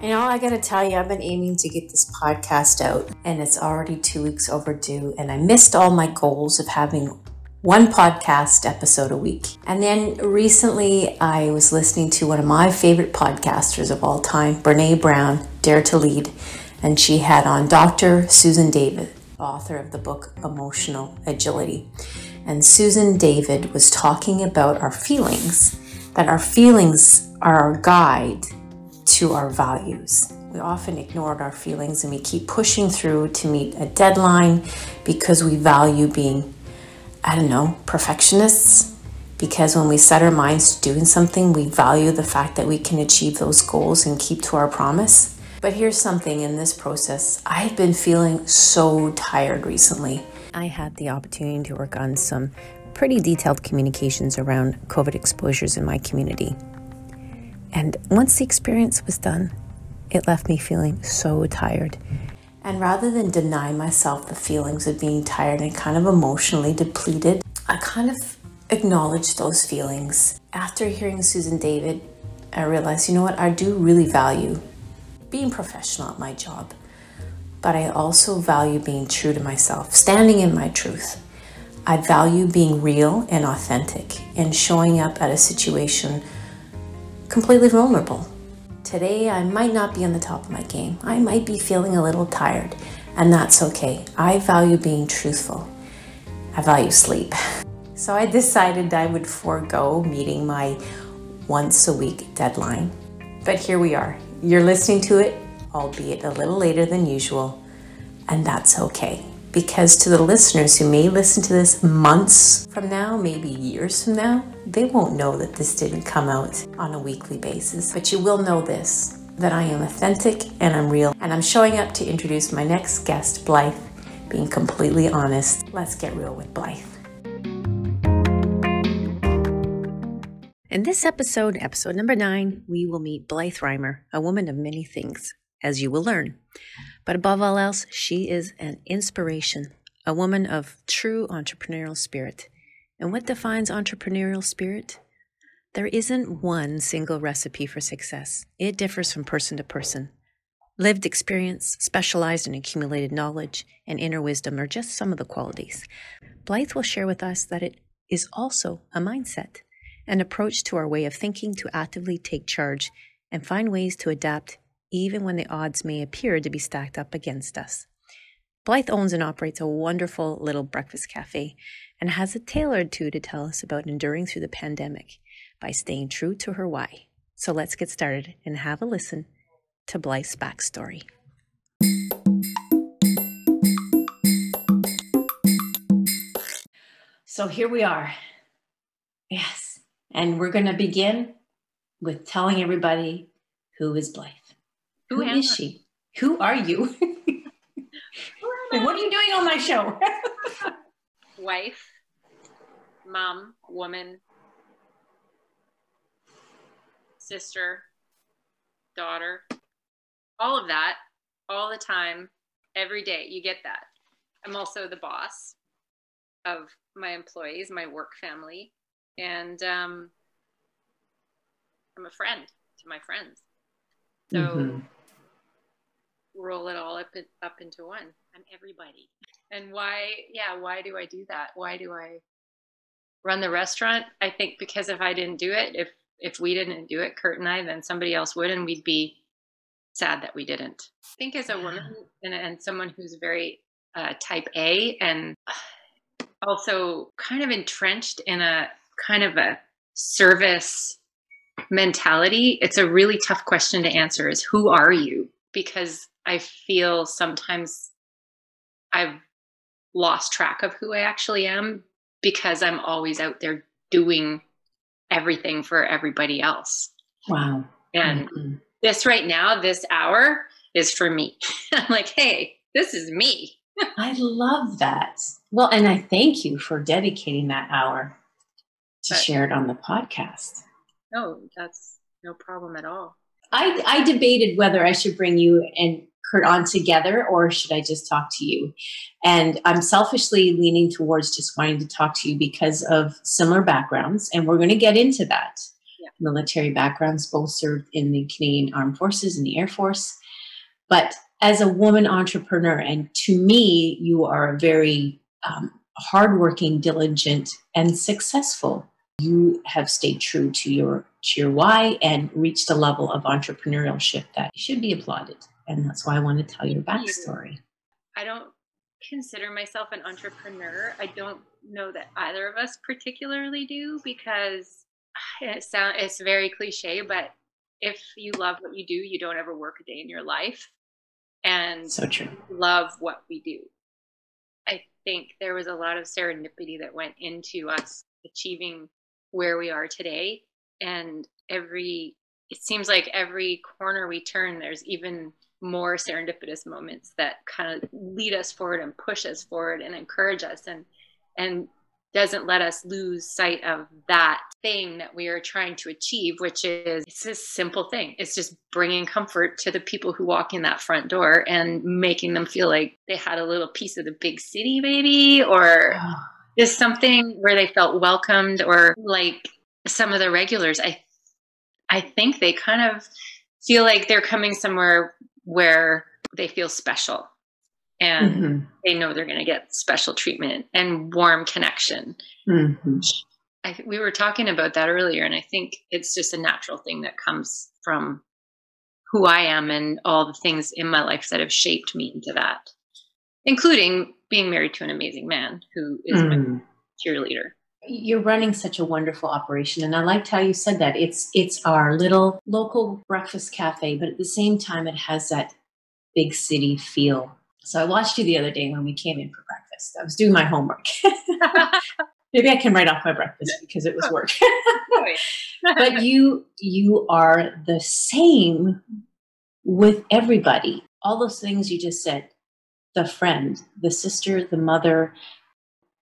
You know, I gotta tell you, I've been aiming to get this podcast out, and it's already two weeks overdue, and I missed all my goals of having one podcast episode a week. And then recently, I was listening to one of my favorite podcasters of all time, Brene Brown, Dare to Lead, and she had on Dr. Susan David, author of the book Emotional Agility. And Susan David was talking about our feelings, that our feelings are our guide to our values. We often ignored our feelings and we keep pushing through to meet a deadline because we value being, I don't know, perfectionists. Because when we set our minds to doing something, we value the fact that we can achieve those goals and keep to our promise. But here's something in this process I've been feeling so tired recently. I had the opportunity to work on some pretty detailed communications around COVID exposures in my community. And once the experience was done, it left me feeling so tired. And rather than deny myself the feelings of being tired and kind of emotionally depleted, I kind of acknowledged those feelings. After hearing Susan David, I realized, you know what, I do really value being professional at my job, but I also value being true to myself, standing in my truth. I value being real and authentic and showing up at a situation completely vulnerable. Today, I might not be on the top of my game. I might be feeling a little tired, and that's okay. I value being truthful. I value sleep. So I decided I would forego meeting my once a week deadline. But here we are. You're listening to it, albeit a little later than usual, and that's okay because to the listeners who may listen to this months from now, maybe years from now, they won't know that this didn't come out on a weekly basis. But you will know this that I am authentic and I'm real, and I'm showing up to introduce my next guest, Blythe. Being completely honest, let's get real with Blythe. In this episode, episode number nine, we will meet Blythe Reimer, a woman of many things, as you will learn. But above all else, she is an inspiration, a woman of true entrepreneurial spirit. And what defines entrepreneurial spirit? There isn't one single recipe for success. It differs from person to person. Lived experience, specialized and accumulated knowledge, and inner wisdom are just some of the qualities. Blythe will share with us that it is also a mindset, an approach to our way of thinking to actively take charge and find ways to adapt even when the odds may appear to be stacked up against us. Blythe owns and operates a wonderful little breakfast cafe and has a tale or two to tell us about enduring through the pandemic by staying true to her why. So let's get started and have a listen to Blythe's backstory. So here we are. Yes. And we're going to begin with telling everybody who is Blythe. Who is she? Who are you? and what are you doing on my show? Wife, mom, woman, sister, daughter, all of that, all the time, every day. You get that. I'm also the boss of my employees, my work family, and um, I'm a friend to my friends. So mm-hmm roll it all up up into one. I'm everybody. And why? Yeah, why do I do that? Why do I run the restaurant? I think because if I didn't do it, if if we didn't do it, Kurt and I, then somebody else would, and we'd be sad that we didn't. I think as a woman and, and someone who's very uh, type A and also kind of entrenched in a kind of a service mentality, it's a really tough question to answer is who are you? Because I feel sometimes I've lost track of who I actually am because I'm always out there doing everything for everybody else. Wow. And mm-hmm. this right now, this hour is for me. I'm like, hey, this is me. I love that. Well, and I thank you for dedicating that hour to but, share it on the podcast. No, that's no problem at all. I, I debated whether I should bring you and Kurt on together or should I just talk to you? And I'm selfishly leaning towards just wanting to talk to you because of similar backgrounds. And we're going to get into that. Yeah. military backgrounds, both served in the Canadian Armed Forces and the Air Force. But as a woman entrepreneur, and to me, you are a very um, hardworking, diligent, and successful. You have stayed true to your to your why and reached a level of entrepreneurship that should be applauded. And that's why I want to tell your backstory. I don't consider myself an entrepreneur. I don't know that either of us particularly do because it sound it's very cliche, but if you love what you do, you don't ever work a day in your life. And so true. Love what we do. I think there was a lot of serendipity that went into us achieving where we are today. And every, it seems like every corner we turn, there's even more serendipitous moments that kind of lead us forward and push us forward and encourage us and, and doesn't let us lose sight of that thing that we are trying to achieve, which is it's this simple thing. It's just bringing comfort to the people who walk in that front door and making them feel like they had a little piece of the big city, maybe, or oh. Just something where they felt welcomed, or like some of the regulars. I, I think they kind of feel like they're coming somewhere where they feel special and mm-hmm. they know they're going to get special treatment and warm connection. Mm-hmm. I, we were talking about that earlier, and I think it's just a natural thing that comes from who I am and all the things in my life that have shaped me into that, including being married to an amazing man who is mm. my cheerleader. You're running such a wonderful operation, and I liked how you said that. It's it's our little local breakfast cafe, but at the same time, it has that big city feel so I watched you the other day when we came in for breakfast. I was doing my homework. Maybe I can write off my breakfast because it was work. but you you are the same with everybody. All those things you just said, the friend, the sister, the mother,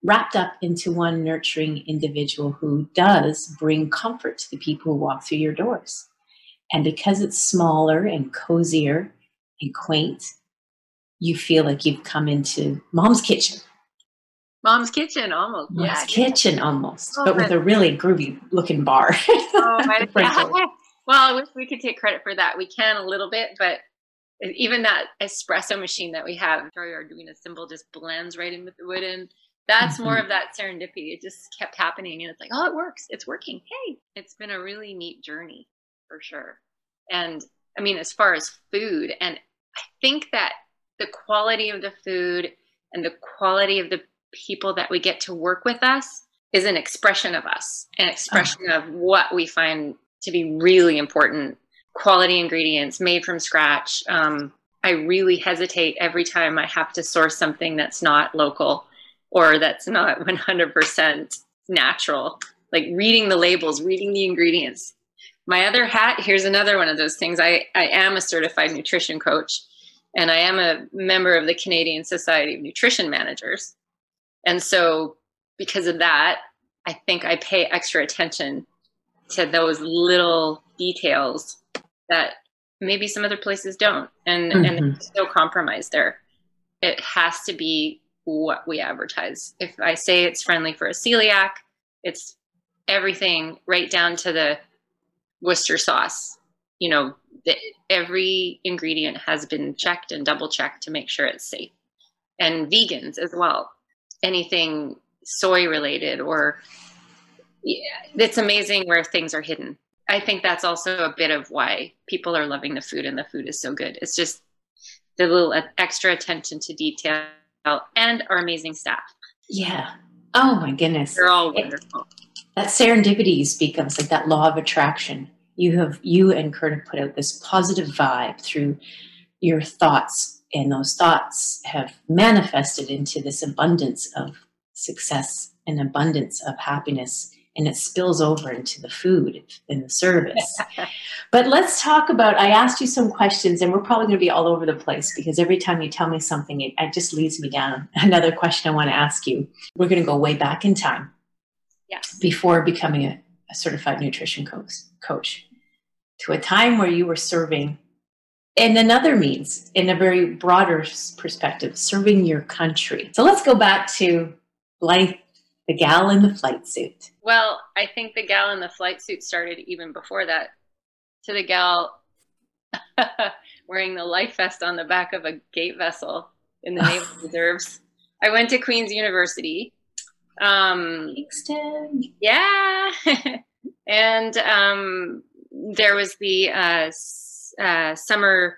wrapped up into one nurturing individual who does bring comfort to the people who walk through your doors. And because it's smaller and cozier and quaint you feel like you've come into mom's kitchen. Mom's kitchen, almost. Mom's yeah, kitchen, almost, oh, but with a really groovy looking bar. oh, well, I wish we could take credit for that. We can a little bit, but even that espresso machine that we have, I'm sorry, our Arduino symbol just blends right in with the wood, and that's mm-hmm. more of that serendipity. It just kept happening, and it's like, oh, it works. It's working. Hey, it's been a really neat journey for sure. And I mean, as far as food, and I think that the quality of the food and the quality of the people that we get to work with us is an expression of us, an expression oh. of what we find to be really important. Quality ingredients made from scratch. Um, I really hesitate every time I have to source something that's not local or that's not 100% natural. Like reading the labels, reading the ingredients. My other hat, here's another one of those things. I, I am a certified nutrition coach and I am a member of the Canadian Society of Nutrition Managers. And so, because of that, I think I pay extra attention to those little details that maybe some other places don't. And, mm-hmm. and there's no compromise there. It has to be what we advertise. If I say it's friendly for a celiac, it's everything right down to the Worcester sauce. You know, the, every ingredient has been checked and double checked to make sure it's safe. And vegans as well. Anything soy related or yeah, it's amazing where things are hidden. I think that's also a bit of why people are loving the food and the food is so good. It's just the little extra attention to detail and our amazing staff. Yeah. Oh my goodness. They're all wonderful. It, that serendipity you speak of, it's like that law of attraction you have you and Kurt have put out this positive vibe through your thoughts, and those thoughts have manifested into this abundance of success and abundance of happiness and it spills over into the food and the service. but let's talk about I asked you some questions and we're probably going to be all over the place because every time you tell me something it, it just leads me down another question I want to ask you. We're going to go way back in time. Yeah. Before becoming a, a certified nutrition coach. coach to a time where you were serving in another means, in a very broader perspective, serving your country. So let's go back to Blythe the gal in the flight suit. Well, I think the gal in the flight suit started even before that. To the gal wearing the life vest on the back of a gate vessel in the Naval Reserves. I went to Queen's University. Um, Kingston. yeah. and um, there was the uh, uh, summer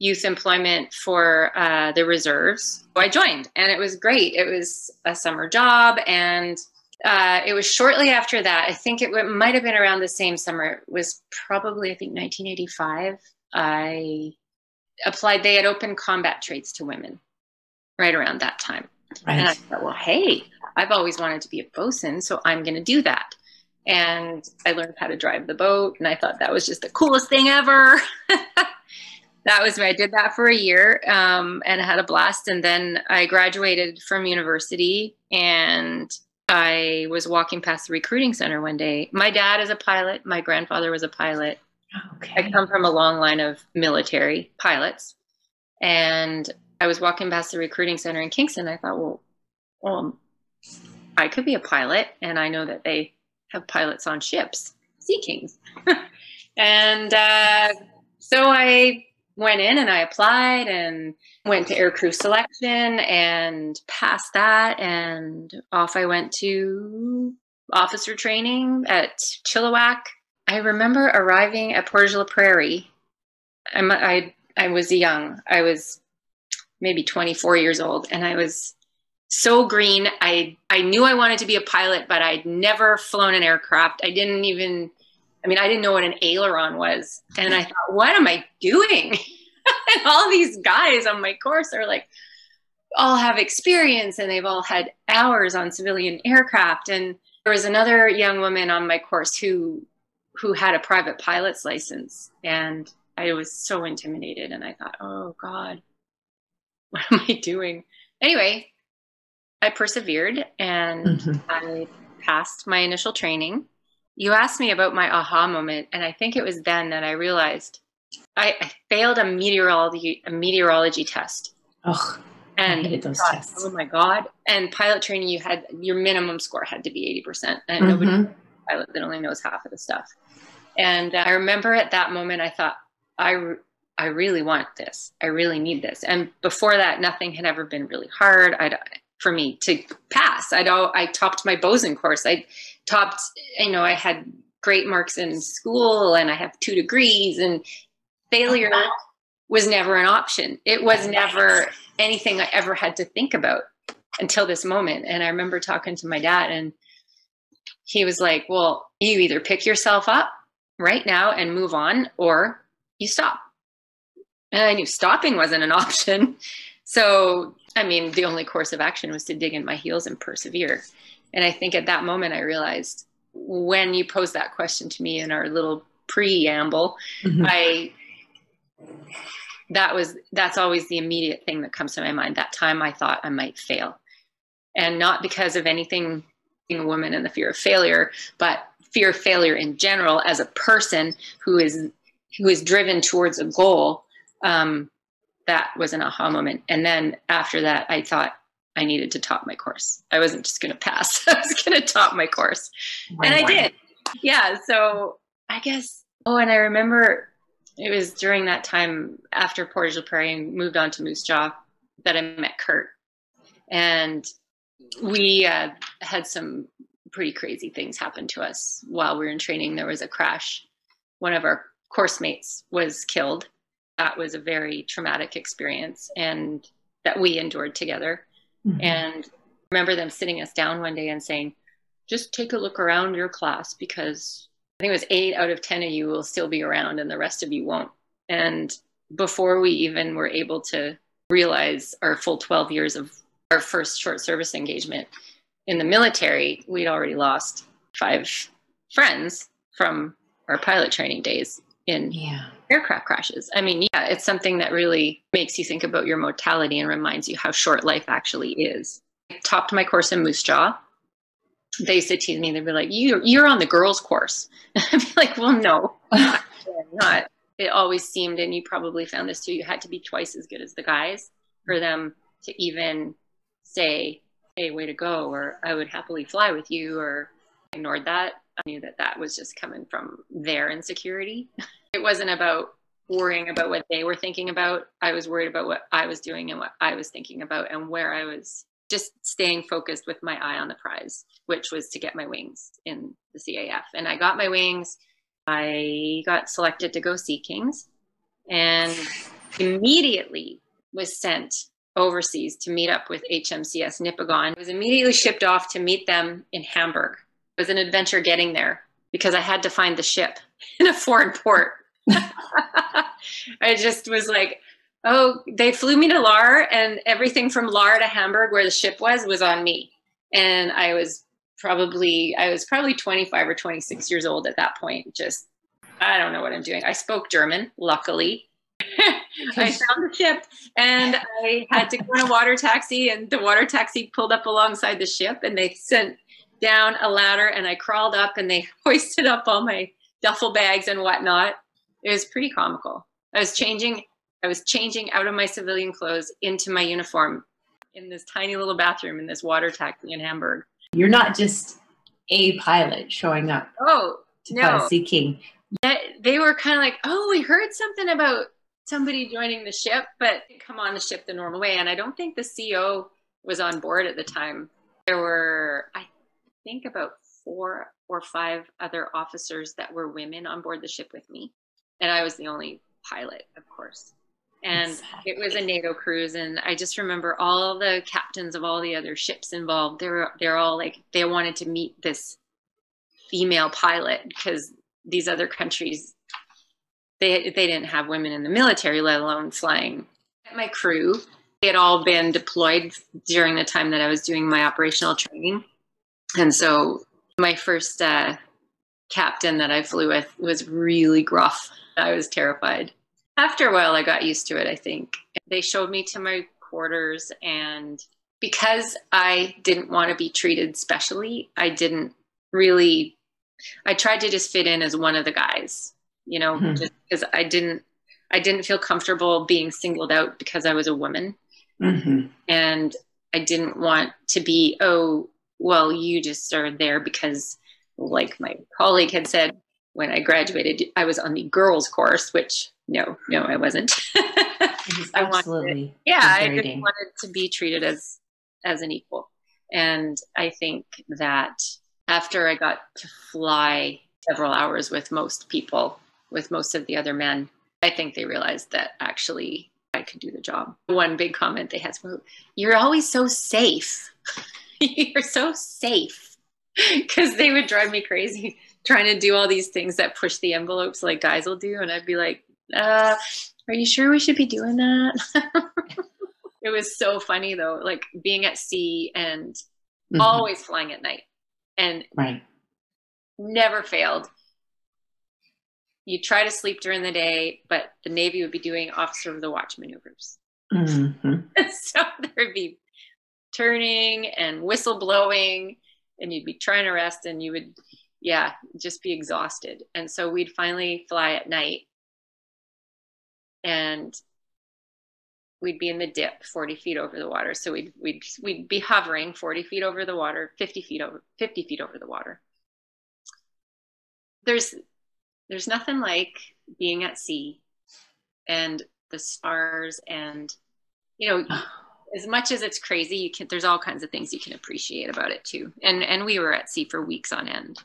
youth employment for uh, the reserves. So I joined, and it was great. It was a summer job, and uh, it was shortly after that. I think it might have been around the same summer. It was probably, I think, 1985. I applied. They had opened combat trades to women right around that time. Right. And I thought, well, hey, I've always wanted to be a bosun, so I'm going to do that. And I learned how to drive the boat, and I thought that was just the coolest thing ever. that was me. I did that for a year um, and had a blast. And then I graduated from university, and I was walking past the recruiting center one day. My dad is a pilot. My grandfather was a pilot. Okay. I come from a long line of military pilots, and I was walking past the recruiting center in Kingston. I thought, well, well, I could be a pilot, and I know that they have pilots on ships, Sea Kings. and uh, so I went in and I applied and went to aircrew selection and passed that, and off I went to officer training at Chilliwack. I remember arriving at Portage la Prairie. I'm, I I was young. I was maybe 24 years old, and I was so green. I I knew I wanted to be a pilot, but I'd never flown an aircraft. I didn't even I mean, I didn't know what an aileron was. And I thought, what am I doing? and all these guys on my course are like all have experience and they've all had hours on civilian aircraft. And there was another young woman on my course who who had a private pilot's license and I was so intimidated and I thought, oh God, what am I doing? Anyway, I persevered and mm-hmm. I passed my initial training. You asked me about my aha moment, and I think it was then that I realized I, I failed a meteorology a meteorology test. Oh, and I those thought, tests. Oh my god! And pilot training, you had your minimum score had to be eighty percent, and mm-hmm. nobody pilot that only knows half of the stuff. And I remember at that moment, I thought, I I really want this. I really need this. And before that, nothing had ever been really hard. I for me to pass. I'd all, I topped my bosun course. I topped, you know, I had great marks in school and I have two degrees and failure oh, was never an option. It was never anything I ever had to think about until this moment. And I remember talking to my dad and he was like, well, you either pick yourself up right now and move on or you stop. And I knew stopping wasn't an option. So, I mean, the only course of action was to dig in my heels and persevere. And I think at that moment, I realized when you posed that question to me in our little preamble, mm-hmm. I that was that's always the immediate thing that comes to my mind. That time I thought I might fail, and not because of anything being a woman and the fear of failure, but fear of failure in general as a person who is who is driven towards a goal. Um, that was an aha moment. And then after that, I thought I needed to top my course. I wasn't just going to pass. I was going to top my course, and I did. Yeah. So I guess. Oh, and I remember it was during that time after Portage la Prairie and moved on to Moose Jaw that I met Kurt, and we uh, had some pretty crazy things happen to us while we were in training. There was a crash. One of our course mates was killed. That was a very traumatic experience, and that we endured together. Mm-hmm. And remember them sitting us down one day and saying, "Just take a look around your class because I think it was eight out of 10 of you will still be around and the rest of you won't. And before we even were able to realize our full 12 years of our first short service engagement in the military, we'd already lost five friends from our pilot training days in yeah. aircraft crashes. I mean, yeah, it's something that really makes you think about your mortality and reminds you how short life actually is. I topped my course in Moose Jaw they used to tease me. They'd be like, "You, you're on the girls' course." I'd be like, "Well, no, I'm not." It always seemed, and you probably found this too. You had to be twice as good as the guys for them to even say, hey, way to go, or I would happily fly with you, or ignored that. I knew that that was just coming from their insecurity. it wasn't about worrying about what they were thinking about. I was worried about what I was doing and what I was thinking about and where I was just staying focused with my eye on the prize, which was to get my wings in the CAF. And I got my wings. I got selected to go Sea Kings and immediately was sent overseas to meet up with HMCS Nipigon. I was immediately shipped off to meet them in Hamburg. Was an adventure getting there because I had to find the ship in a foreign port. I just was like, oh, they flew me to Lahr, and everything from Lahr to Hamburg, where the ship was, was on me. And I was probably, I was probably 25 or 26 years old at that point. Just, I don't know what I'm doing. I spoke German, luckily. I found the ship and I had to go in a water taxi, and the water taxi pulled up alongside the ship, and they sent down a ladder, and I crawled up, and they hoisted up all my duffel bags and whatnot. It was pretty comical. I was changing. I was changing out of my civilian clothes into my uniform in this tiny little bathroom in this water taxi in Hamburg. You're not just a pilot showing up. Oh to no! Sea King. They were kind of like, "Oh, we heard something about somebody joining the ship, but come on the ship the normal way." And I don't think the CO was on board at the time. There were, I think, about four or five other officers that were women on board the ship with me and I was the only pilot, of course. And exactly. it was a NATO cruise, and I just remember all the captains of all the other ships involved. They were they're all like they wanted to meet this female pilot because these other countries they they didn't have women in the military, let alone flying. My crew they had all been deployed during the time that I was doing my operational training, and so my first uh, captain that I flew with was really gruff I was terrified. After a while, I got used to it, I think. They showed me to my quarters, and because I didn't want to be treated specially, I didn't really, I tried to just fit in as one of the guys, you know, mm-hmm. just because I didn't, I didn't feel comfortable being singled out because I was a woman. Mm-hmm. And I didn't want to be, oh, well, you just are there because, like my colleague had said, when I graduated, I was on the girls course, which no, no, I wasn't. I wanted, yeah, I just wanted to be treated as as an equal, and I think that after I got to fly several hours with most people, with most of the other men, I think they realized that actually I could do the job. One big comment they had was, "You're always so safe. You're so safe," because they would drive me crazy trying to do all these things that push the envelopes like guys will do. And I'd be like, uh, are you sure we should be doing that? it was so funny though, like being at sea and mm-hmm. always flying at night and right. never failed. You try to sleep during the day, but the Navy would be doing officer of the watch maneuvers. Mm-hmm. so there'd be turning and whistle blowing, and you'd be trying to rest, and you would yeah, just be exhausted. And so we'd finally fly at night and we'd be in the dip 40 feet over the water. So we'd, we'd, we'd be hovering 40 feet over the water, 50 feet over, 50 feet over the water. There's, there's nothing like being at sea and the stars and, you know, as much as it's crazy, you can, there's all kinds of things you can appreciate about it too. And, and we were at sea for weeks on end.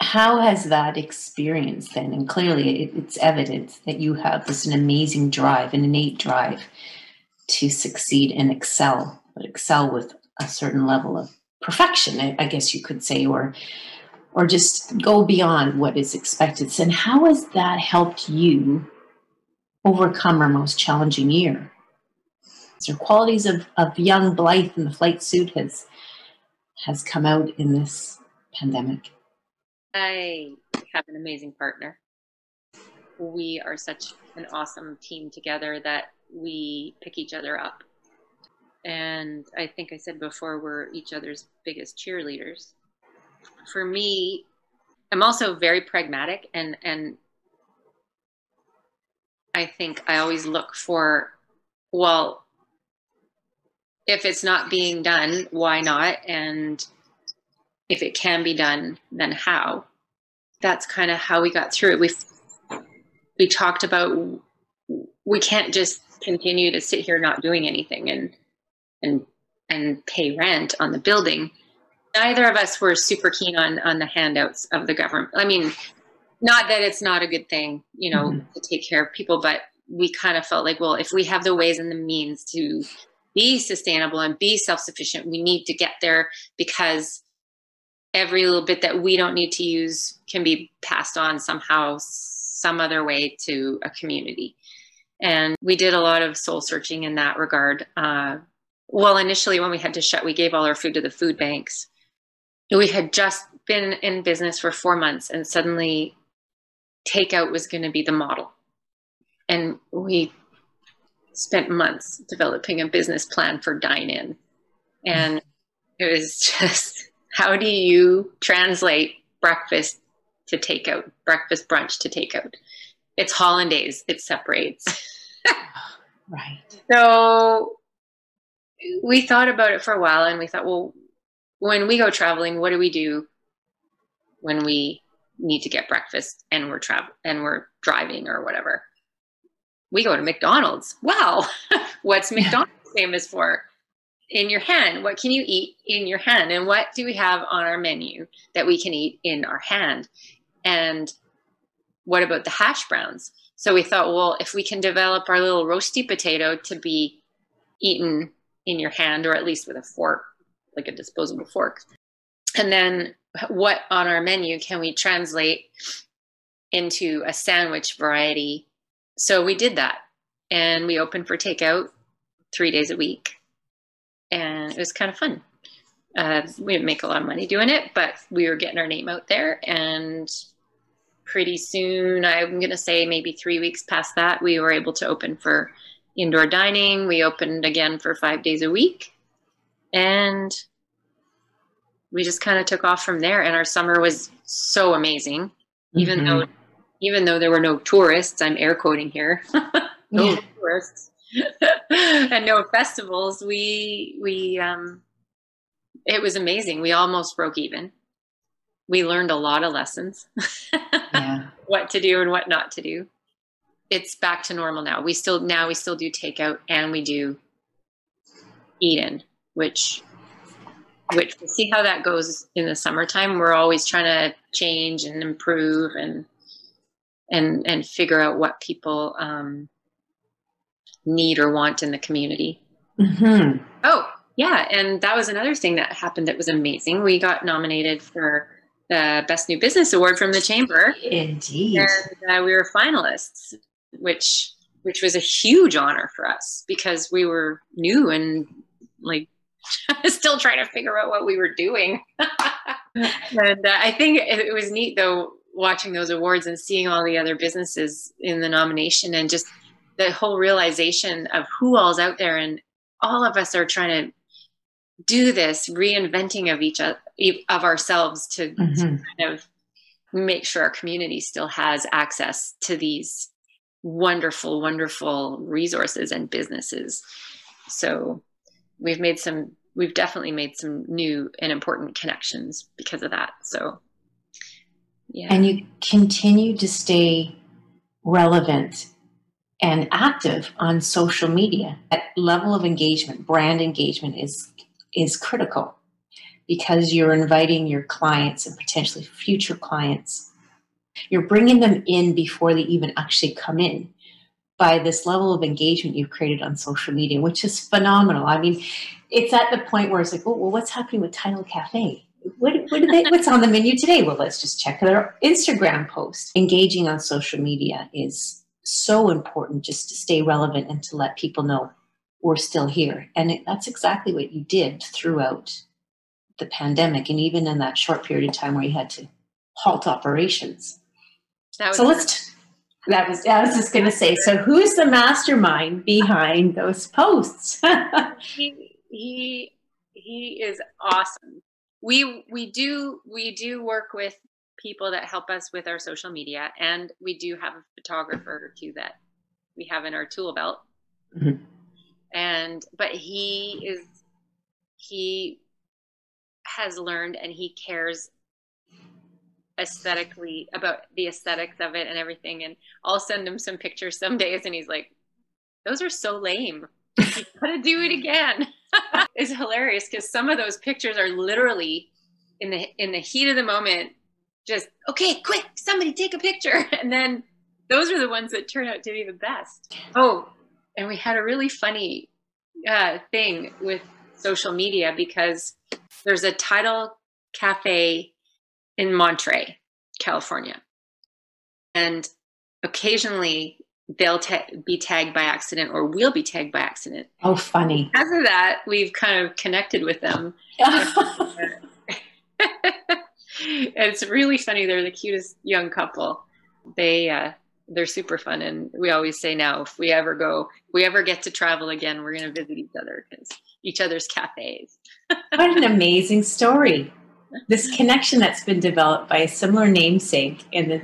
How has that experience then and clearly it, it's evident that you have this an amazing drive an innate drive to succeed and excel but excel with a certain level of perfection I, I guess you could say or or just go beyond what is expected. And how has that helped you overcome our most challenging year there qualities of, of young blythe in the flight suit has has come out in this pandemic I have an amazing partner. We are such an awesome team together that we pick each other up. And I think I said before, we're each other's biggest cheerleaders. For me, I'm also very pragmatic and, and I think I always look for, well, if it's not being done, why not? And if it can be done, then how? That's kind of how we got through it. We we talked about we can't just continue to sit here not doing anything and and and pay rent on the building. Neither of us were super keen on on the handouts of the government. I mean, not that it's not a good thing, you know, mm-hmm. to take care of people, but we kind of felt like, well, if we have the ways and the means to be sustainable and be self-sufficient, we need to get there because every little bit that we don't need to use can be passed on somehow, some other way to a community. And we did a lot of soul searching in that regard. Uh, well, initially, when we had to shut, we gave all our food to the food banks. We had just been in business for four months, and suddenly takeout was going to be the model. And we spent months developing a business plan for dine in. And it was just how do you translate breakfast to takeout, breakfast brunch to takeout? It's hollandaise, it separates. right. So we thought about it for a while and we thought, well, when we go traveling, what do we do when we need to get breakfast and we're travel and we're driving or whatever? We go to McDonald's. Wow. What's McDonald's famous for? In your hand. What can you eat in your hand? And what do we have on our menu that we can eat in our hand? And what about the hash browns? So we thought, well, if we can develop our little roasty potato to be eaten in your hand or at least with a fork, like a disposable fork. And then what on our menu can we translate into a sandwich variety? So we did that and we opened for takeout three days a week. And it was kind of fun. Uh, we didn't make a lot of money doing it, but we were getting our name out there. And pretty soon, I'm going to say maybe three weeks past that, we were able to open for indoor dining. We opened again for five days a week. And we just kind of took off from there. And our summer was so amazing, even mm-hmm. though even though there were no tourists, I'm air quoting here, no yeah. tourists and no festivals. We we um, it was amazing. We almost broke even. We learned a lot of lessons. yeah. What to do and what not to do it's back to normal now. We still now we still do takeout and we do eat in, which which we'll see how that goes in the summertime. We're always trying to change and improve and and and figure out what people um, need or want in the community. Mm-hmm. Oh yeah, and that was another thing that happened that was amazing. We got nominated for the Best New Business Award from the Chamber. Indeed, and uh, we were finalists which which was a huge honor for us because we were new and like still trying to figure out what we were doing. and uh, I think it was neat though watching those awards and seeing all the other businesses in the nomination and just the whole realization of who all's out there and all of us are trying to do this reinventing of each of, of ourselves to, mm-hmm. to kind of make sure our community still has access to these wonderful, wonderful resources and businesses. So we've made some, we've definitely made some new and important connections because of that. So, And you continue to stay relevant and active on social media. That level of engagement, brand engagement is is critical because you're inviting your clients and potentially future clients you're bringing them in before they even actually come in by this level of engagement you've created on social media, which is phenomenal. I mean, it's at the point where it's like, oh, well, what's happening with Title Cafe? What, what they, what's on the menu today? Well, let's just check their Instagram post. Engaging on social media is so important just to stay relevant and to let people know we're still here. And it, that's exactly what you did throughout the pandemic and even in that short period of time where you had to halt operations so let's. That was I was just going to say. So who's the mastermind behind those posts? he he he is awesome. We we do we do work with people that help us with our social media, and we do have a photographer too that we have in our tool belt. Mm-hmm. and but he is he has learned and he cares aesthetically about the aesthetics of it and everything and i'll send him some pictures some days and he's like those are so lame you gotta do it again it's hilarious because some of those pictures are literally in the in the heat of the moment just okay quick somebody take a picture and then those are the ones that turn out to be the best oh and we had a really funny uh, thing with social media because there's a title cafe in Monterey, California. And occasionally they'll ta- be tagged by accident or we'll be tagged by accident. Oh, funny. Because of that, we've kind of connected with them. it's really funny. They're the cutest young couple. They, uh, they're super fun. And we always say now, if we ever go, if we ever get to travel again, we're going to visit each other because each other's cafes. what an amazing story. This connection that's been developed by a similar namesake and the,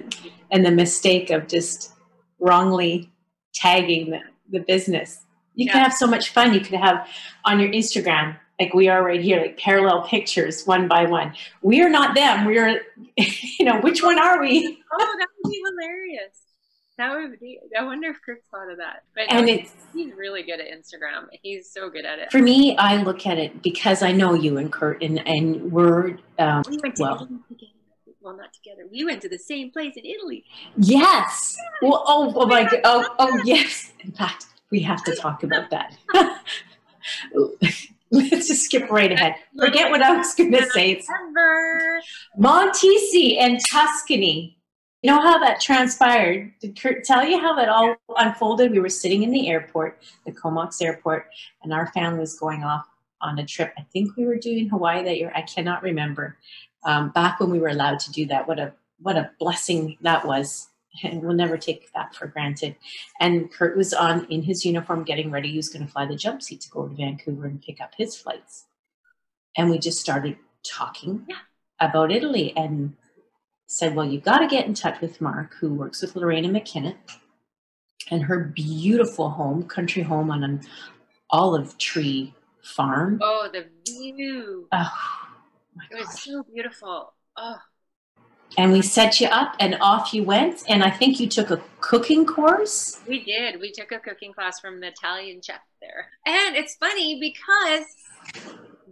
and the mistake of just wrongly tagging the, the business. You yeah. can have so much fun. You could have on your Instagram, like we are right here, like parallel pictures one by one. We are not them. We are, you know, which one are we? oh, that would be hilarious. That would be. I wonder if Kurt thought of that. But and no, it's he's really good at Instagram. He's so good at it. For me, I look at it because I know you and Kurt, and and we're um, we went well. Well, not together. We went to the same place in Italy. Yes. Well, oh, oh my God. Oh, oh, yes. In fact, we have to talk about that. Let's just skip right ahead. Forget what I was going to say. It's Montisi and Tuscany you know how that transpired? Did Kurt tell you how that all unfolded? We were sitting in the airport, the Comox airport, and our family was going off on a trip. I think we were doing Hawaii that year. I cannot remember. Um, back when we were allowed to do that, what a what a blessing that was. And we'll never take that for granted. And Kurt was on in his uniform getting ready. He was going to fly the jump seat to go to Vancouver and pick up his flights. And we just started talking about Italy and said, Well, you've got to get in touch with Mark, who works with Lorena McKinnon and her beautiful home, country home on an olive tree farm. Oh, the view. Oh, it was so beautiful. Oh. And we set you up and off you went. And I think you took a cooking course. We did. We took a cooking class from an Italian chef there. And it's funny because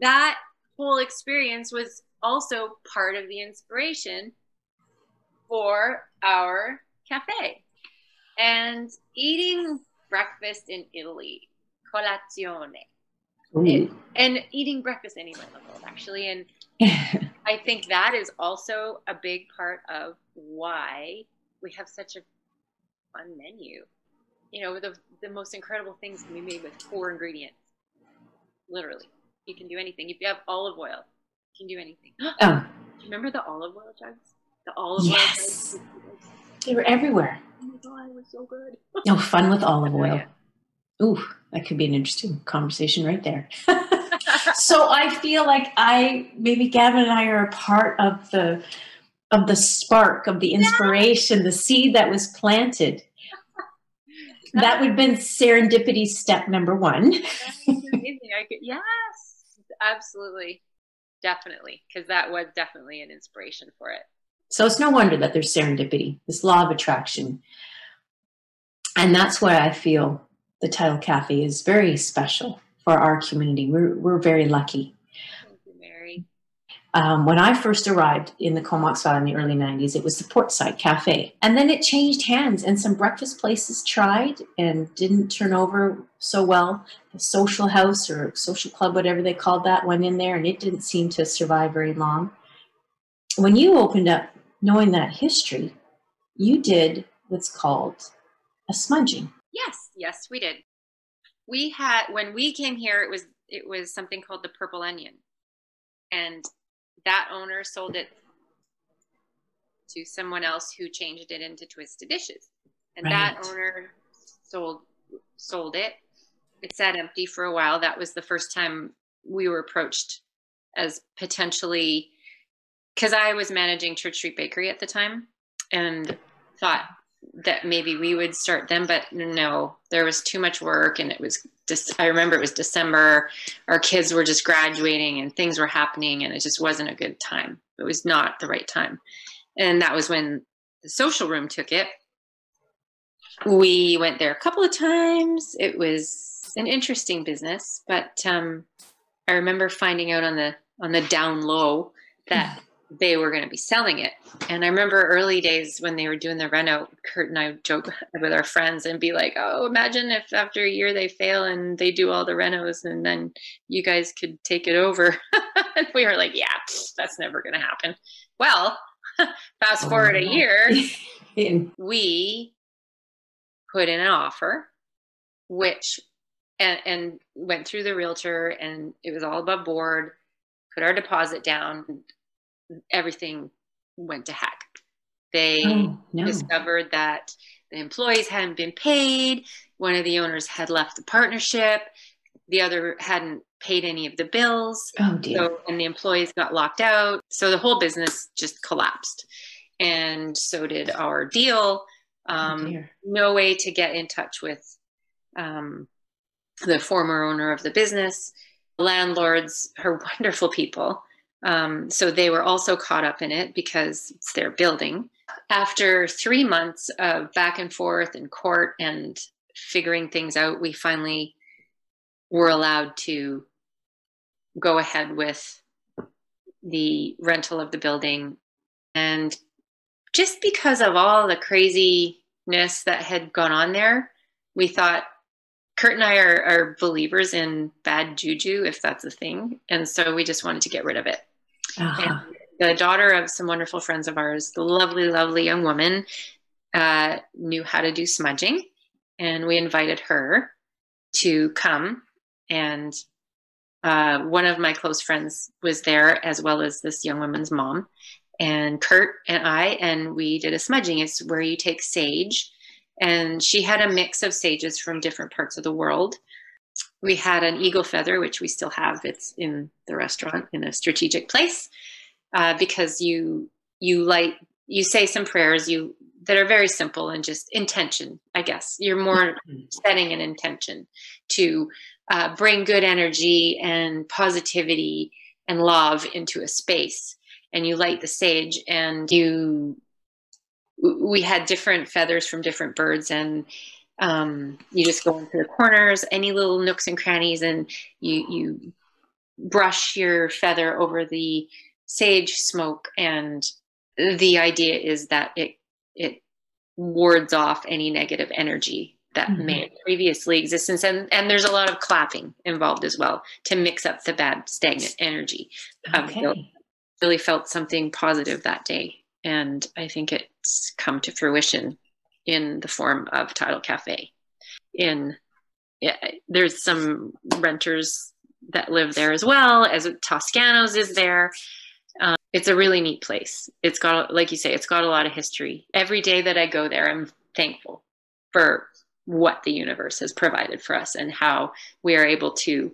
that whole experience was also part of the inspiration for our cafe. And eating breakfast in Italy, colazione. And eating breakfast anywhere in the world, actually. And I think that is also a big part of why we have such a fun menu. You know, the, the most incredible things can be made with four ingredients. Literally. You can do anything. If you have olive oil, you can do anything. Oh. Do you remember the olive oil jugs? The olive yes. oil. They were everywhere. Oh my god, it was so good. no fun with olive oh, oil. Ooh, that could be an interesting conversation right there. so I feel like I maybe Gavin and I are a part of the of the spark of the inspiration, yeah. the seed that was planted. that would have been serendipity step number one. amazing. I could, yes, absolutely, definitely, because that was definitely an inspiration for it. So it's no wonder that there's serendipity, this law of attraction. And that's why I feel the Title Cafe is very special for our community. We're, we're very lucky. Thank you, Mary. Um, when I first arrived in the Comox Valley in the early 90s, it was the Portside Cafe. And then it changed hands, and some breakfast places tried and didn't turn over so well. The social house or social club, whatever they called that, went in there, and it didn't seem to survive very long. When you opened up knowing that history, you did what's called a smudging. Yes, yes, we did. We had when we came here, it was it was something called the purple onion, and that owner sold it to someone else who changed it into twisted dishes, and right. that owner sold sold it. It sat empty for a while. That was the first time we were approached as potentially because I was managing Church Street Bakery at the time and thought that maybe we would start them, but no, there was too much work and it was just, I remember it was December. Our kids were just graduating and things were happening and it just wasn't a good time. It was not the right time. And that was when the social room took it. We went there a couple of times. It was an interesting business, but um, I remember finding out on the on the down low that they were going to be selling it. And I remember early days when they were doing the reno, Kurt and I joke with our friends and be like, "Oh, imagine if after a year they fail and they do all the renos, and then you guys could take it over." and we were like, "Yeah, that's never going to happen." Well, fast oh, forward a oh, year, we put in an offer, which and, and went through the realtor, and it was all above board. Put our deposit down everything went to heck. They oh, no. discovered that the employees hadn't been paid. One of the owners had left the partnership. The other hadn't paid any of the bills. Oh dear. So, and the employees got locked out. So the whole business just collapsed. And so did our deal. Um, oh no way to get in touch with um, the former owner of the business. Landlords are wonderful people. Um, so they were also caught up in it because it's their building. After three months of back and forth in court and figuring things out, we finally were allowed to go ahead with the rental of the building. And just because of all the craziness that had gone on there, we thought Kurt and I are, are believers in bad juju, if that's a thing. And so we just wanted to get rid of it. Uh-huh. the daughter of some wonderful friends of ours, the lovely, lovely young woman, uh, knew how to do smudging. And we invited her to come. And uh, one of my close friends was there, as well as this young woman's mom. And Kurt and I, and we did a smudging. It's where you take sage and she had a mix of sages from different parts of the world. We had an eagle feather, which we still have. It's in the restaurant in a strategic place uh, because you you light you say some prayers you that are very simple and just intention. I guess you're more mm-hmm. setting an intention to uh, bring good energy and positivity and love into a space. And you light the sage and you we had different feathers from different birds and um, you just go into the corners any little nooks and crannies and you you brush your feather over the sage smoke. And the idea is that it it wards off any negative energy that mm-hmm. may previously existence and and there's a lot of clapping involved as well to mix up the bad stagnant energy. Okay. Um, really felt something positive that day. And I think it's come to fruition in the form of Tidal Cafe. In yeah, there's some renters that live there as well as Toscanos is there. Um, it's a really neat place. It's got, like you say, it's got a lot of history. Every day that I go there, I'm thankful for what the universe has provided for us and how we are able to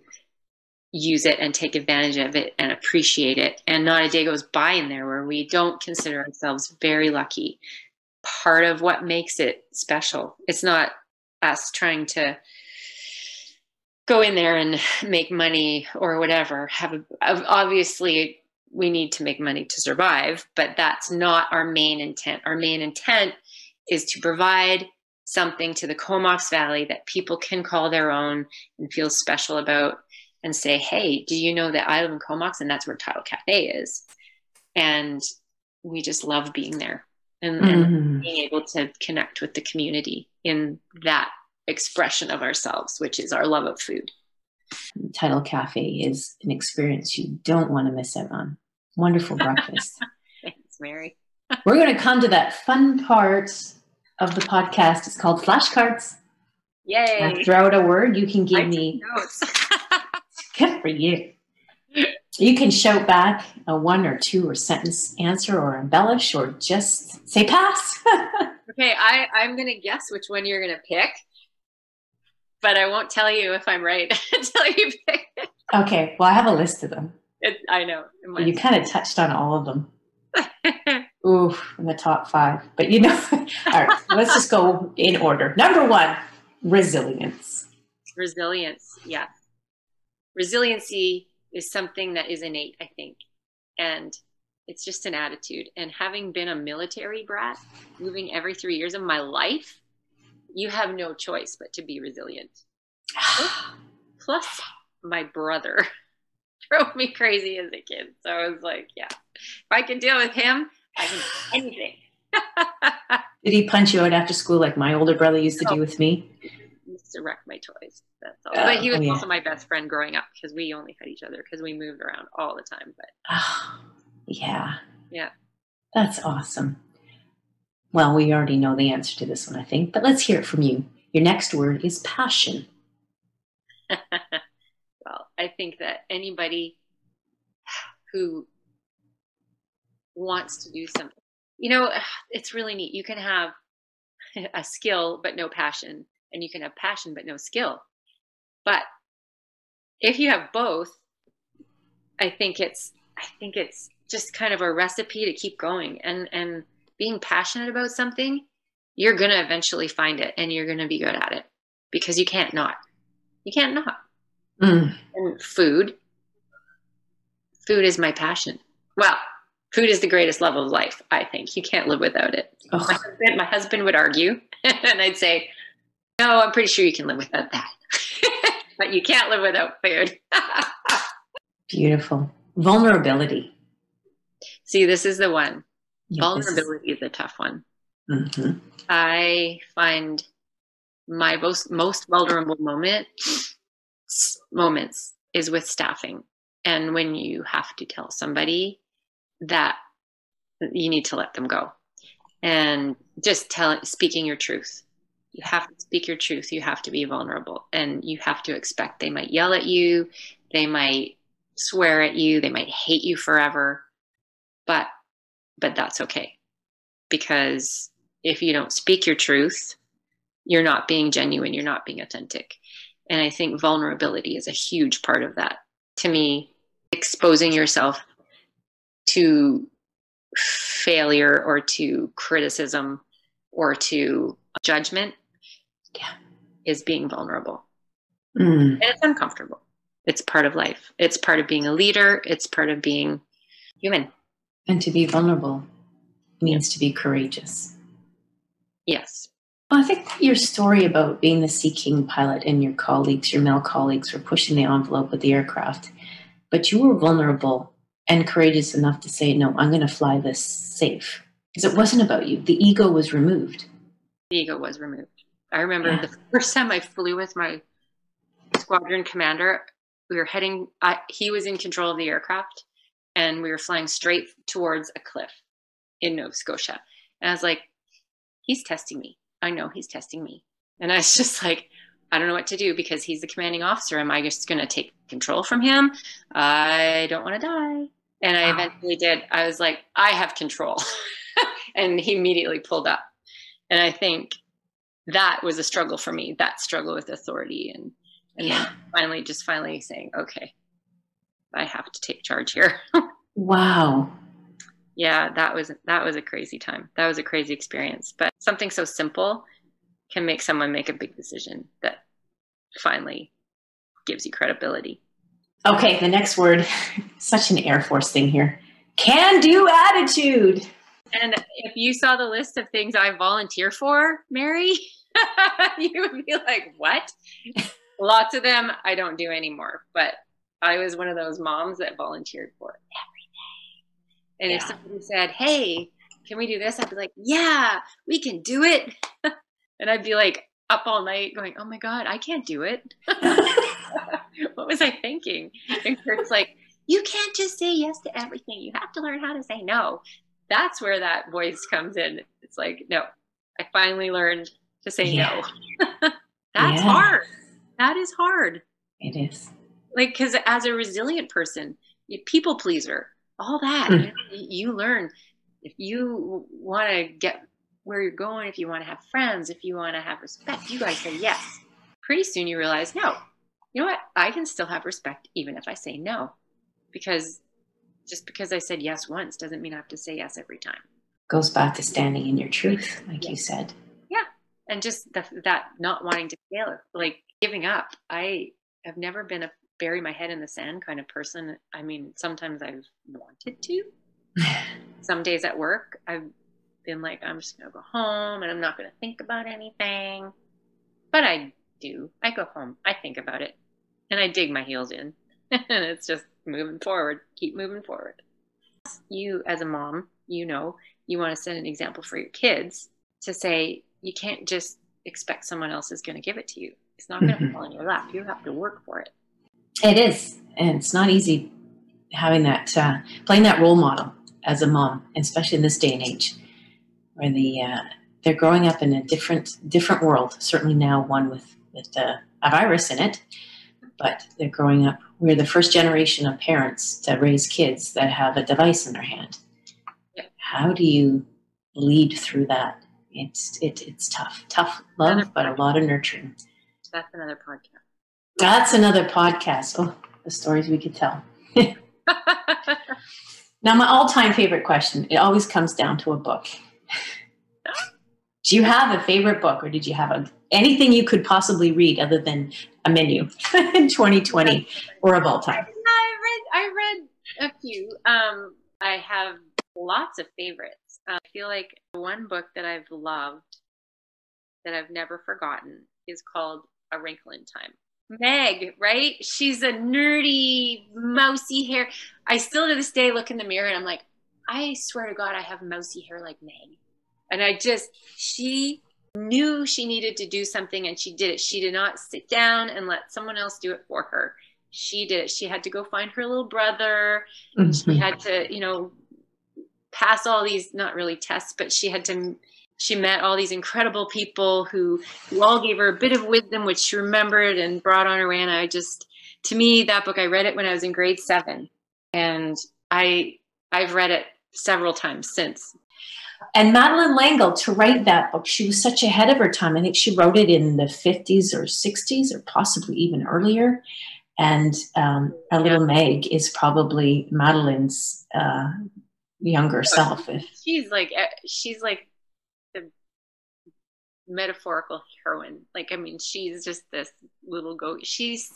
use it and take advantage of it and appreciate it. And not a day goes by in there where we don't consider ourselves very lucky. Part of what makes it special. It's not us trying to go in there and make money or whatever. Have a, obviously we need to make money to survive, but that's not our main intent. Our main intent is to provide something to the Comox Valley that people can call their own and feel special about and say, hey, do you know that I live in Comox and that's where Tidal Cafe is? And we just love being there and, mm-hmm. and being able to connect with the community in that expression of ourselves, which is our love of food. Tidal Cafe is an experience you don't want to miss out on. Wonderful breakfast. Thanks, Mary. We're going to come to that fun part of the podcast. It's called flashcards. Yay. I throw out a word. You can give me Good for you. You can shout back a one or two or sentence answer or embellish or just say pass. okay, I, I'm going to guess which one you're going to pick, but I won't tell you if I'm right until you pick it. Okay, well, I have a list of them. It, I know. You kind of touched on all of them. Ooh, in the top five. But you know, all right, let's just go in order. Number one, resilience. Resilience, yeah. Resiliency is something that is innate, I think. And it's just an attitude. And having been a military brat, moving every three years of my life, you have no choice but to be resilient. Plus, my brother drove me crazy as a kid. So I was like, yeah, if I can deal with him, I can do anything. Did he punch you out after school like my older brother used to do oh. with me? Used to wreck my toys. That's all. but he was oh, oh yeah. also my best friend growing up because we only had each other because we moved around all the time. But oh, yeah, yeah, that's awesome. Well, we already know the answer to this one, I think, but let's hear it from you. Your next word is passion. well, I think that anybody who wants to do something, you know, it's really neat. You can have a skill but no passion, and you can have passion but no skill. But if you have both, I think it's I think it's just kind of a recipe to keep going and and being passionate about something, you're going to eventually find it and you're going to be good at it because you can't not. You can't not. Mm. And food, food is my passion. Well, food is the greatest love of life, I think. You can't live without it. My husband, my husband would argue, and I'd say, No, I'm pretty sure you can live without that. but you can't live without food. Beautiful. Vulnerability. See, this is the one. Vulnerability is... a tough one. Mm-hmm. I find my most most vulnerable moment moments is with staffing and when you have to tell somebody that you need to let them go and just tell speaking your truth you have to speak your truth you have to be vulnerable and you have to expect they might yell at you they might swear at you they might hate you forever but but that's okay. Because if you don't speak your truth you're not being genuine you're not being authentic. And i think vulnerability is a huge part of that. To me exposing yourself to failure or to criticism or to judgment yeah. is being vulnerable mm. and it's uncomfortable it's part of life it's part of being a leader it's part of being human and to be vulnerable means to be courageous. Yes. Well, I think your story about being the Sea King pilot and your colleagues, your male colleagues, were pushing the envelope with the aircraft, but you were vulnerable and courageous enough to say, no, I'm going to fly this safe. Because it wasn't about you. The ego was removed. The ego was removed. I remember yeah. the first time I flew with my squadron commander, we were heading, I, he was in control of the aircraft and we were flying straight towards a cliff in Nova Scotia. And I was like, he's testing me. I know he's testing me. And I was just like, I don't know what to do because he's the commanding officer. Am I just going to take control from him? I don't want to die. And I eventually did. I was like, I have control. and he immediately pulled up. And I think that was a struggle for me, that struggle with authority. And, and yeah. finally, just finally saying, okay, I have to take charge here. wow. Yeah, that was that was a crazy time. That was a crazy experience. But something so simple can make someone make a big decision that finally gives you credibility. Okay, the next word, such an Air Force thing here. Can do attitude. And if you saw the list of things I volunteer for, Mary, you would be like, what? Lots of them I don't do anymore, but I was one of those moms that volunteered for every day. And yeah. if somebody said, Hey, can we do this? I'd be like, Yeah, we can do it. and I'd be like up all night going, Oh my God, I can't do it. what was I thinking? And Kurt's like, You can't just say yes to everything. You have to learn how to say no. That's where that voice comes in. It's like, No, I finally learned to say yeah. no. That's yeah. hard. That is hard. It is like because as a resilient person people pleaser all that mm. you learn if you want to get where you're going if you want to have friends if you want to have respect you guys say yes pretty soon you realize no you know what i can still have respect even if i say no because just because i said yes once doesn't mean i have to say yes every time Goes back to standing in your truth, like yeah. you said. Yeah. And just the, that not wanting to fail, like giving up. I have never been a bury my head in the sand kind of person. I mean, sometimes I've wanted to. Some days at work, I've been like, I'm just going to go home and I'm not going to think about anything. But I do. I go home, I think about it, and I dig my heels in. and it's just moving forward, keep moving forward. You, as a mom, you know, you want to set an example for your kids to say, you can't just expect someone else is going to give it to you. It's not going to mm-hmm. fall in your lap. You have to work for it. It is. And it's not easy having that, uh, playing that role model as a mom, especially in this day and age where the, uh, they're growing up in a different, different world, certainly now one with, with uh, a virus in it, but they're growing up. We're the first generation of parents to raise kids that have a device in their hand. How do you lead through that? It's, it, it's tough, tough love, but a lot of nurturing. That's another podcast. That's another podcast. Oh, the stories we could tell. now, my all time favorite question it always comes down to a book. Do you have a favorite book, or did you have a, anything you could possibly read other than a menu in 2020 or of all time? I read, I read a few. Um, I have lots of favorites. Uh, I feel like one book that I've loved that I've never forgotten is called A Wrinkle in Time. Meg, right? She's a nerdy, mousy hair. I still to this day look in the mirror and I'm like, I swear to God, I have mousy hair like Meg. And I just, she knew she needed to do something and she did it. She did not sit down and let someone else do it for her. She did it. She had to go find her little brother. Mm-hmm. She had to, you know, pass all these, not really tests, but she had to she met all these incredible people who, who all gave her a bit of wisdom, which she remembered and brought on her way. And I just, to me, that book, I read it when I was in grade seven, and I I've read it several times since. And Madeleine L'Engle, to write that book, she was such ahead of her time. I think she wrote it in the 50s or 60s or possibly even earlier. And um, a little. Meg is probably Madeleine's uh, younger self. If she's like, eh, she's like the metaphorical heroine. Like, I mean, she's just this little goat. She's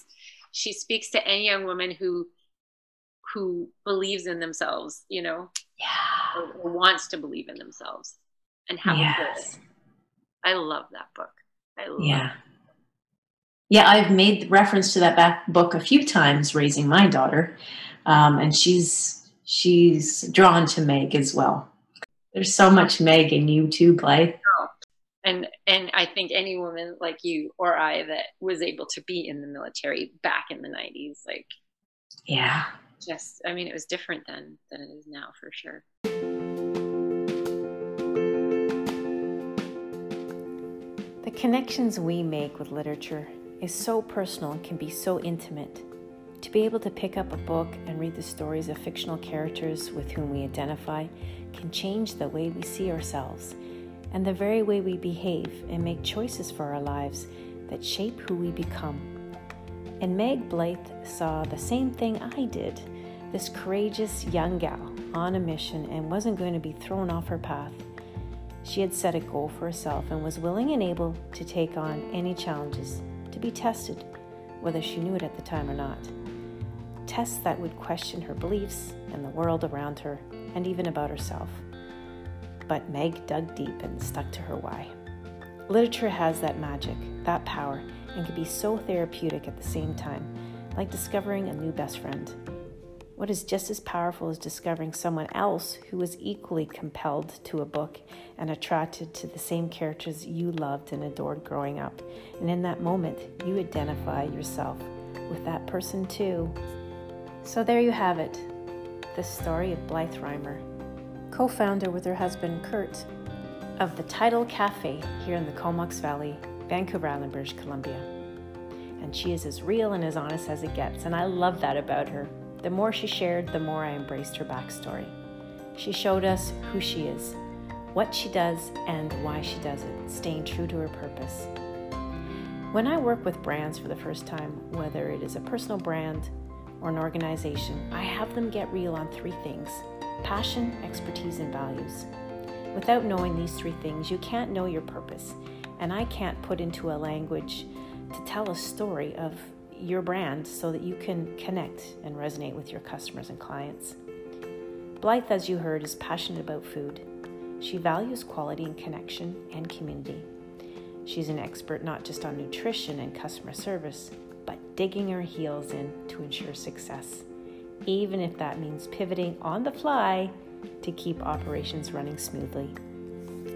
she speaks to any young woman who who believes in themselves, you know, yeah, or, or wants to believe in themselves and have yes. I love that book. I love yeah. It. Yeah, I've made reference to that back book a few times raising my daughter, um, and she's she's drawn to Meg as well. There's so much Meg in you too, Blythe and and I think any woman like you or I that was able to be in the military back in the 90s like yeah just I mean it was different then than it is now for sure The connections we make with literature is so personal and can be so intimate. To be able to pick up a book and read the stories of fictional characters with whom we identify can change the way we see ourselves and the very way we behave and make choices for our lives that shape who we become. And Meg Blythe saw the same thing I did this courageous young gal on a mission and wasn't going to be thrown off her path. She had set a goal for herself and was willing and able to take on any challenges, to be tested, whether she knew it at the time or not. Tests that would question her beliefs and the world around her, and even about herself. But Meg dug deep and stuck to her why. Literature has that magic, that power, and can be so therapeutic at the same time, like discovering a new best friend. What is just as powerful as discovering someone else who was equally compelled to a book and attracted to the same characters you loved and adored growing up. And in that moment, you identify yourself with that person too. So there you have it the story of Blythe Reimer co founder with her husband Kurt of the Tidal Cafe here in the Comox Valley, Vancouver Island, British Columbia. And she is as real and as honest as it gets, and I love that about her. The more she shared, the more I embraced her backstory. She showed us who she is, what she does, and why she does it, staying true to her purpose. When I work with brands for the first time, whether it is a personal brand or an organization, I have them get real on three things passion, expertise, and values. Without knowing these three things, you can't know your purpose. And I can't put into a language to tell a story of your brand so that you can connect and resonate with your customers and clients. Blythe, as you heard, is passionate about food. She values quality and connection and community. She's an expert not just on nutrition and customer service, but digging her heels in to ensure success, even if that means pivoting on the fly to keep operations running smoothly.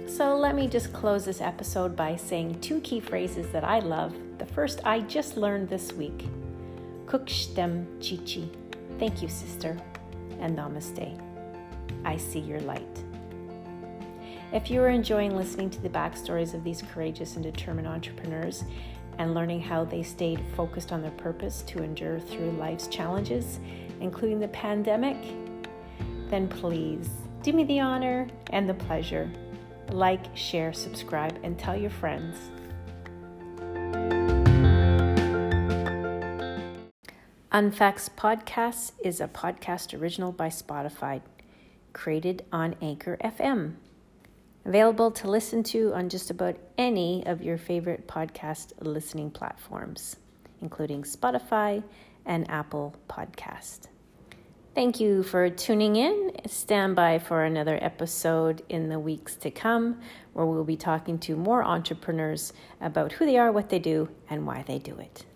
So let me just close this episode by saying two key phrases that I love. The first I just learned this week Kukshdem Chichi. Thank you, sister, and namaste. I see your light. If you are enjoying listening to the backstories of these courageous and determined entrepreneurs and learning how they stayed focused on their purpose to endure through life's challenges, including the pandemic, then please do me the honor and the pleasure. Like, share, subscribe, and tell your friends. Unfacts Podcast is a podcast original by Spotify, created on Anchor FM. Available to listen to on just about any of your favorite podcast listening platforms, including Spotify and Apple Podcast. Thank you for tuning in. Stand by for another episode in the weeks to come where we'll be talking to more entrepreneurs about who they are, what they do, and why they do it.